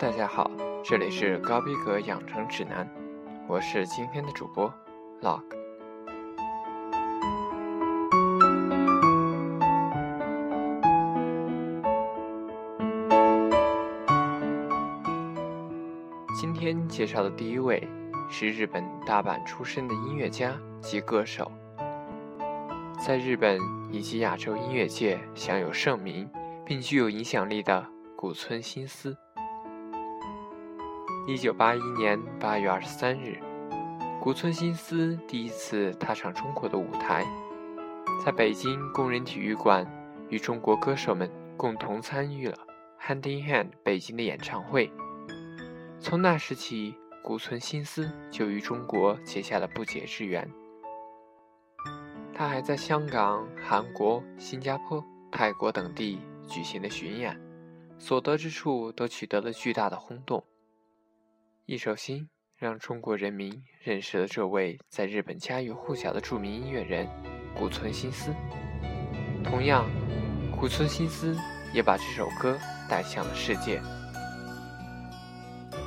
大家好，这里是高逼格养成指南，我是今天的主播 Log。今天介绍的第一位是日本大阪出身的音乐家及歌手，在日本以及亚洲音乐界享有盛名并具有影响力的古村新司。一九八一年八月二十三日，古村新司第一次踏上中国的舞台，在北京工人体育馆与中国歌手们共同参与了《Hand in Hand》北京的演唱会。从那时起，古村新司就与中国结下了不解之缘。他还在香港、韩国、新加坡、泰国等地举行了巡演，所得之处都取得了巨大的轰动。一首心让中国人民认识了这位在日本家喻户晓的著名音乐人古村新司。同样，古村新司也把这首歌带向了世界。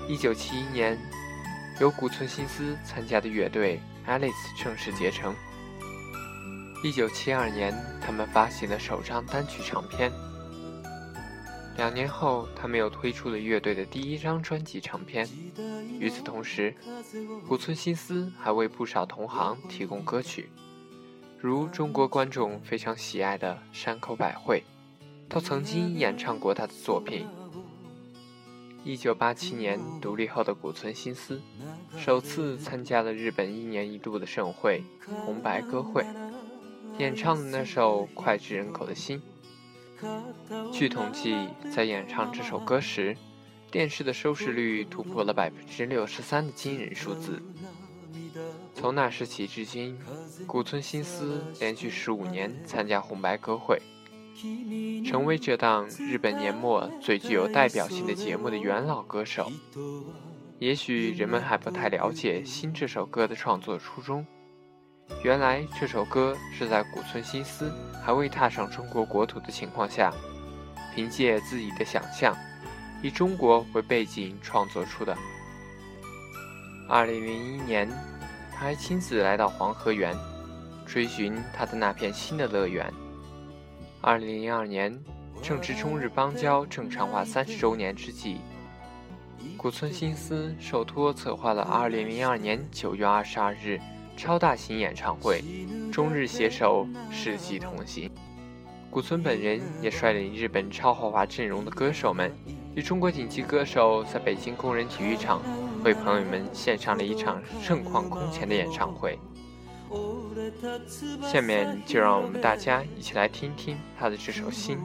一九七一年，由古村新司参加的乐队 Alice 正式结成。一九七二年，他们发行了首张单曲唱片。两年后，他们又推出了乐队的第一张专辑唱片。与此同时，古村新司还为不少同行提供歌曲，如中国观众非常喜爱的山口百惠，都曾经演唱过他的作品。一九八七年独立后的古村新司，首次参加了日本一年一度的盛会红白歌会，演唱的那首脍炙人口的心。据统计，在演唱这首歌时，电视的收视率突破了百分之六十三的惊人数字。从那时起至今，古村新司连续十五年参加红白歌会，成为这档日本年末最具有代表性的节目的元老歌手。也许人们还不太了解《新》这首歌的创作初衷。原来这首歌是在古村新司还未踏上中国国土的情况下，凭借自己的想象，以中国为背景创作出的。二零零一年，他还亲自来到黄河源，追寻他的那片新的乐园。二零零二年，正值中日邦交正常化三十周年之际，古村新司受托策划了二零零二年九月二十二日。超大型演唱会，中日携手世纪同行。古村本人也率领日本超豪华阵容的歌手们，与中国顶级歌手在北京工人体育场为朋友们献上了一场盛况空前的演唱会。下面就让我们大家一起来听听他的这首《心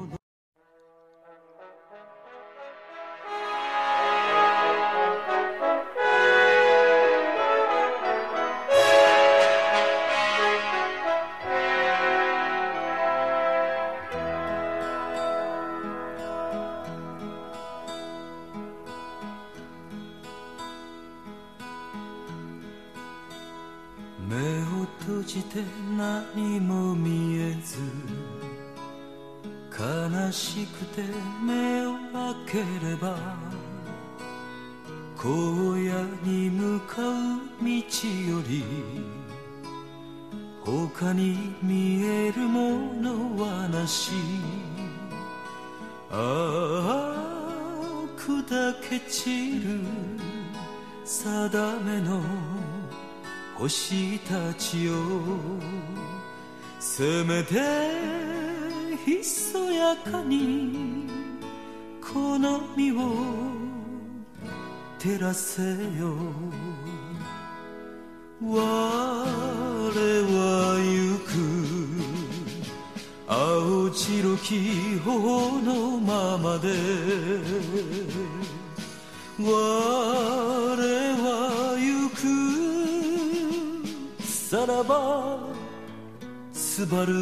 心》。て何も見えず悲しくて目を開ければ荒野に向かう道より他に見えるものはなしああ砕け散る定めの星たちよせめてひそやかにこの身を照らせよ。我は行く青白き頬のままで我さらばすばるよ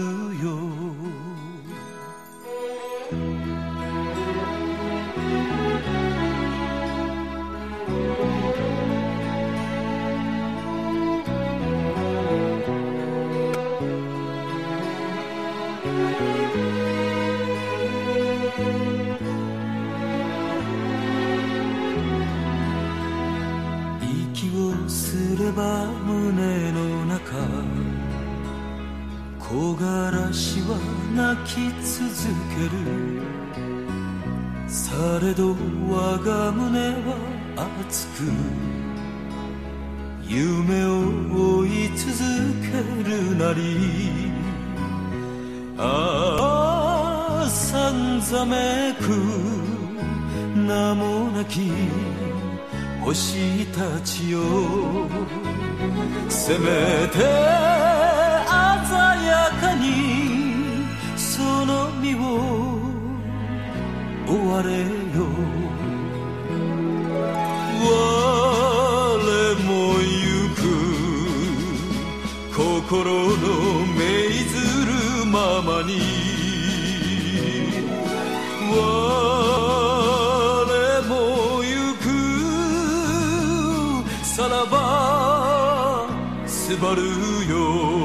ああさんざめく名もなき星たちよ。せめて鮮やかにその身を追われよ。我も行く心さらばすばるよ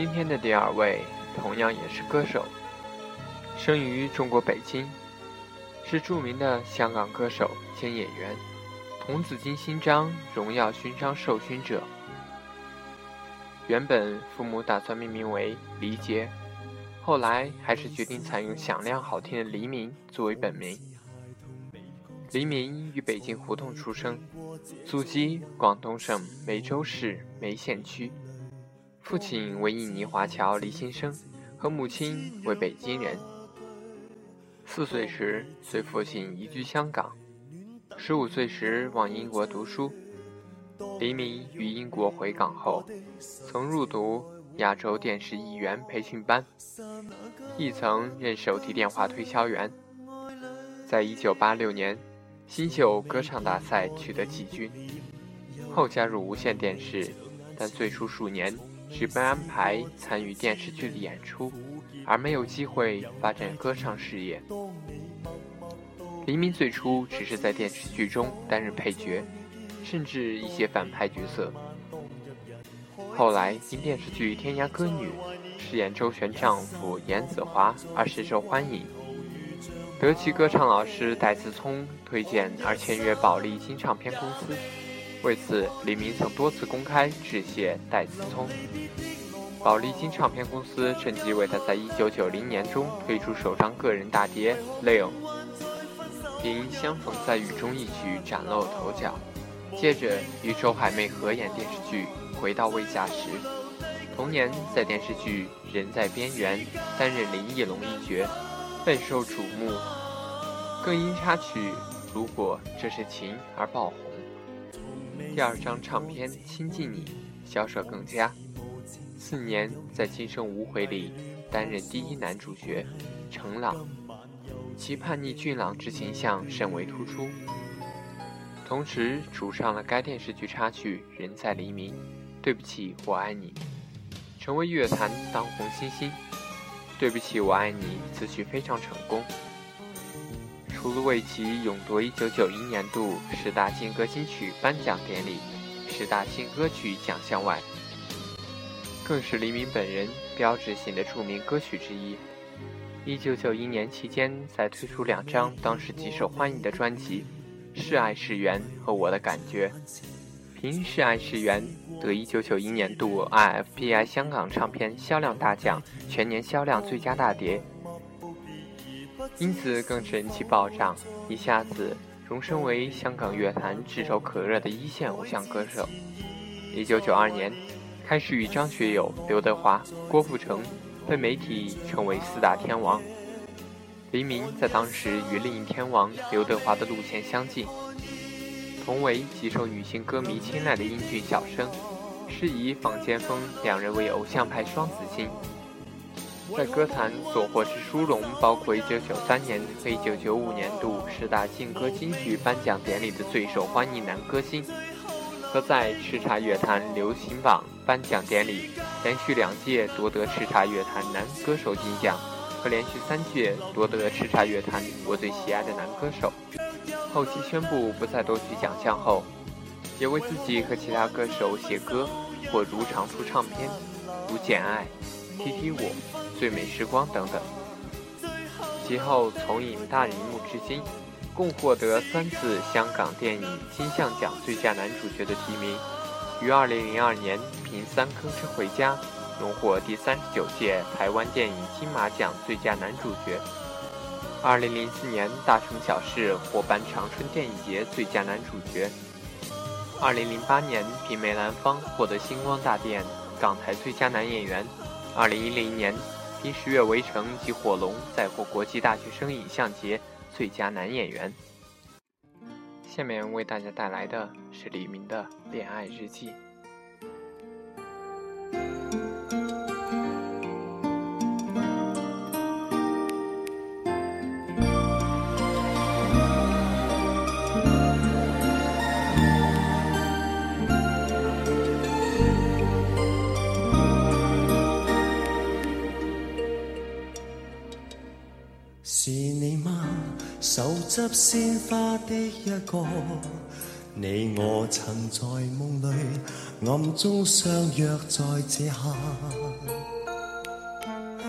今天的第二位同样也是歌手，生于中国北京，是著名的香港歌手兼演员，童子军勋章、荣耀勋章受勋者。原本父母打算命名为黎杰，后来还是决定采用响亮好听的黎明作为本名。黎明于北京胡同出生，祖籍广东省梅州市梅县区。父亲为印尼华侨黎先生，和母亲为北京人。四岁时随父亲移居香港，十五岁时往英国读书。黎明于英国回港后，曾入读亚洲电视艺员培训班，亦曾任手提电话推销员。在一九八六年新秀歌唱大赛取得季军，后加入无线电视，但最初数年。只被安排参与电视剧的演出，而没有机会发展歌唱事业。黎明最初只是在电视剧中担任配角，甚至一些反派角色。后来因电视剧《天涯歌女》饰演周璇丈夫严子华而深受欢迎，得其歌唱老师戴思聪推荐而签约宝丽金唱片公司。为此，黎明曾多次公开致谢戴思聪。宝丽金唱片公司趁机为他在1990年中推出首张个人大碟《Leo》，并相逢在雨中一曲崭露头角。接着与周海媚合演电视剧《回到未嫁时》，同年在电视剧《人在边缘》担任林忆龙一角，备受瞩目，更因插曲《如果这是情》而爆火。第二张唱片《亲近你》销售更佳。次年在《今生无悔》里担任第一男主角程朗，其叛逆俊朗之形象甚为突出，同时主唱了该电视剧插曲《人在黎明》。对不起，我爱你，成为乐坛当红新星。对不起，我爱你，此曲非常成功。除了为其勇夺1991年度十大劲歌金曲颁奖典礼十大新歌曲奖项外，更是黎明本人标志性的著名歌曲之一。1991年期间，再推出两张当时极受欢迎的专辑《是爱是缘》和《我的感觉》。凭《是爱是缘》得1991年度 IFPI 香港唱片销量大奖全年销量最佳大碟，因此更是人气暴涨，一下子荣升为香港乐坛炙手可热的一线偶像歌手。1992年，开始与张学友、刘德华、郭富城。被媒体称为四大天王，黎明在当时与另一天王刘德华的路线相近，同为极受女性歌迷青睐的英俊小生，是以坊间风两人为偶像派双子星，在歌坛所获之殊荣包括1993年和1995年度十大劲歌金曲颁奖典礼的最受欢迎男歌星。和在叱咤乐坛流行榜颁奖典礼连续两届夺得叱咤乐坛男歌手金奖，和连续三届夺得叱咤乐坛我最喜爱的男歌手。后期宣布不再夺取奖项后，也为自己和其他歌手写歌或如常出唱片，如《简爱》《T.T 我》《最美时光》等等。其后从影大荧幕至今。共获得三次香港电影金像奖最佳男主角的提名，于2002年凭《三坑之回家》荣获第三十九届台湾电影金马奖最佳男主角。2004年《大城小事》获颁长春电影节最佳男主角。2008年凭《梅兰芳》获得星光大电港台最佳男演员。2010年凭《十月围城》及《火龙》再获国际大学生影像节。最佳男演员。下面为大家带来的是李明的《恋爱日记》。鲜花的一个，你我曾在梦里暗中相约在这下，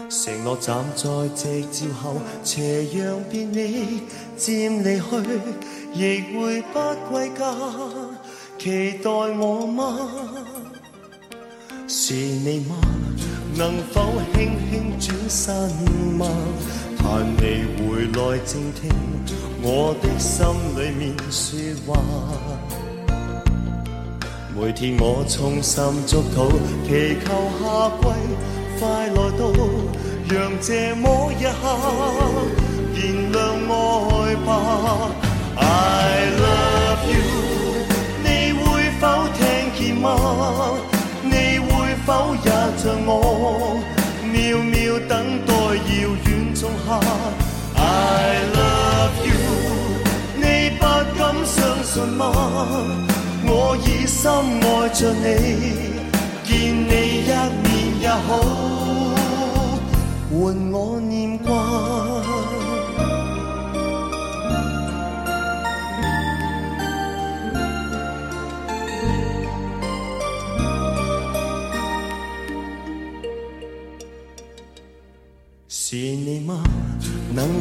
承诺站在夕照后，斜阳便你渐离去，亦会不归家，期待我吗？是你吗？能否轻轻转身吗？盼你回来静听我的心里面说话。每天我衷心祝祷，祈求夏季快来到，让这么一刻燃亮爱吧。I love you，你会否听见吗？你会否也像我，I love you，你不敢相信吗？我已深爱着你，见你一面也好，换我念挂。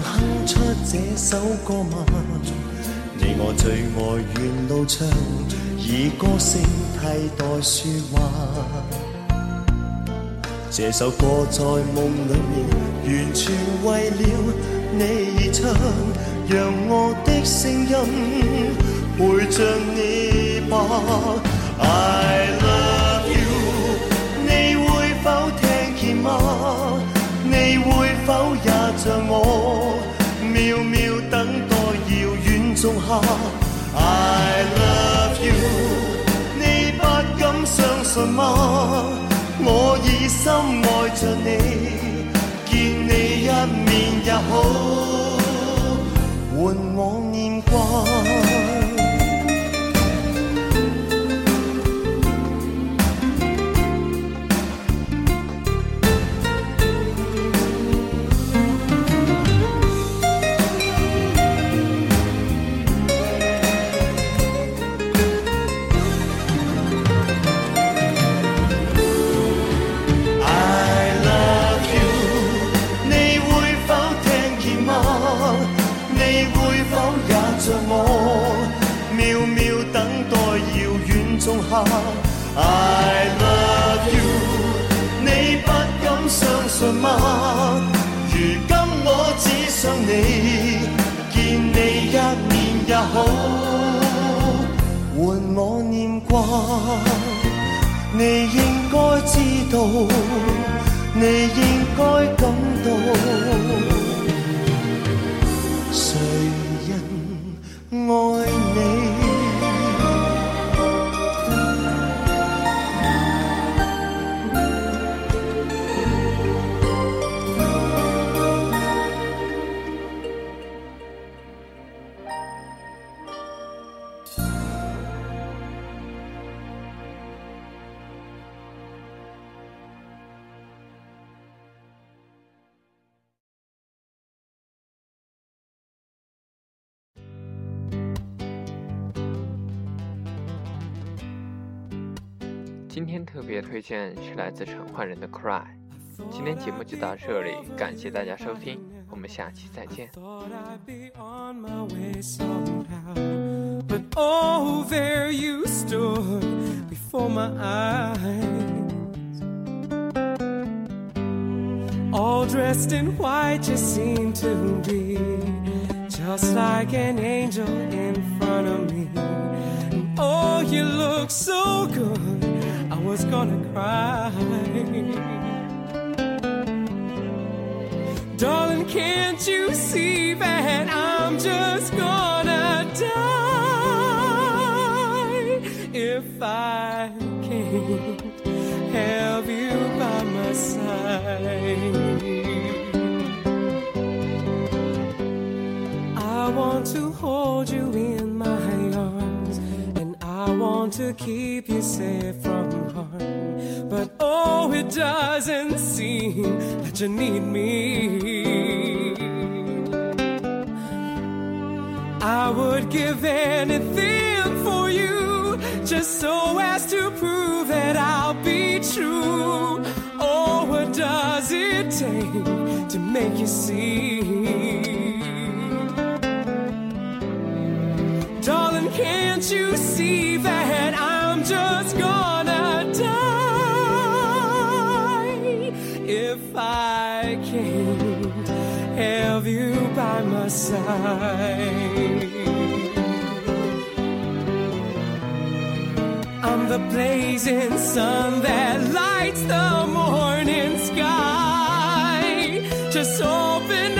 哼出这首歌吗？你我最爱沿路唱，以歌声替代说话。这首歌在梦里面，完全为了你而唱，让我的声音陪着你吧。I love you，你会否听见吗？你会否也像我，渺渺等待遥远仲夏？I love you，你不敢相信吗？我已深爱着你，见你一面也好，I love you，你不敢相信吗？如今我只想你，见你一面也好，换我念挂。你应该知道，你应该今天特别推荐是来自陈奂仁的《Cry》。今天节目就到这里，感谢大家收听，我们下期再见。But oh, there you stood before my eyes. All dressed in white, you seemed to be just like an angel in front of me. Oh, you look so good, was gonna cry. Darling, can't you see that I'm just gonna die if I can't have you by my side? I want to hold to keep you safe from harm. But oh, it doesn't seem that you need me. I would give anything for you just so as to prove that I'll be true. Oh, what does it take to make you see? Darling, can't you see side? I'm the blazing sun that lights the morning sky. Just open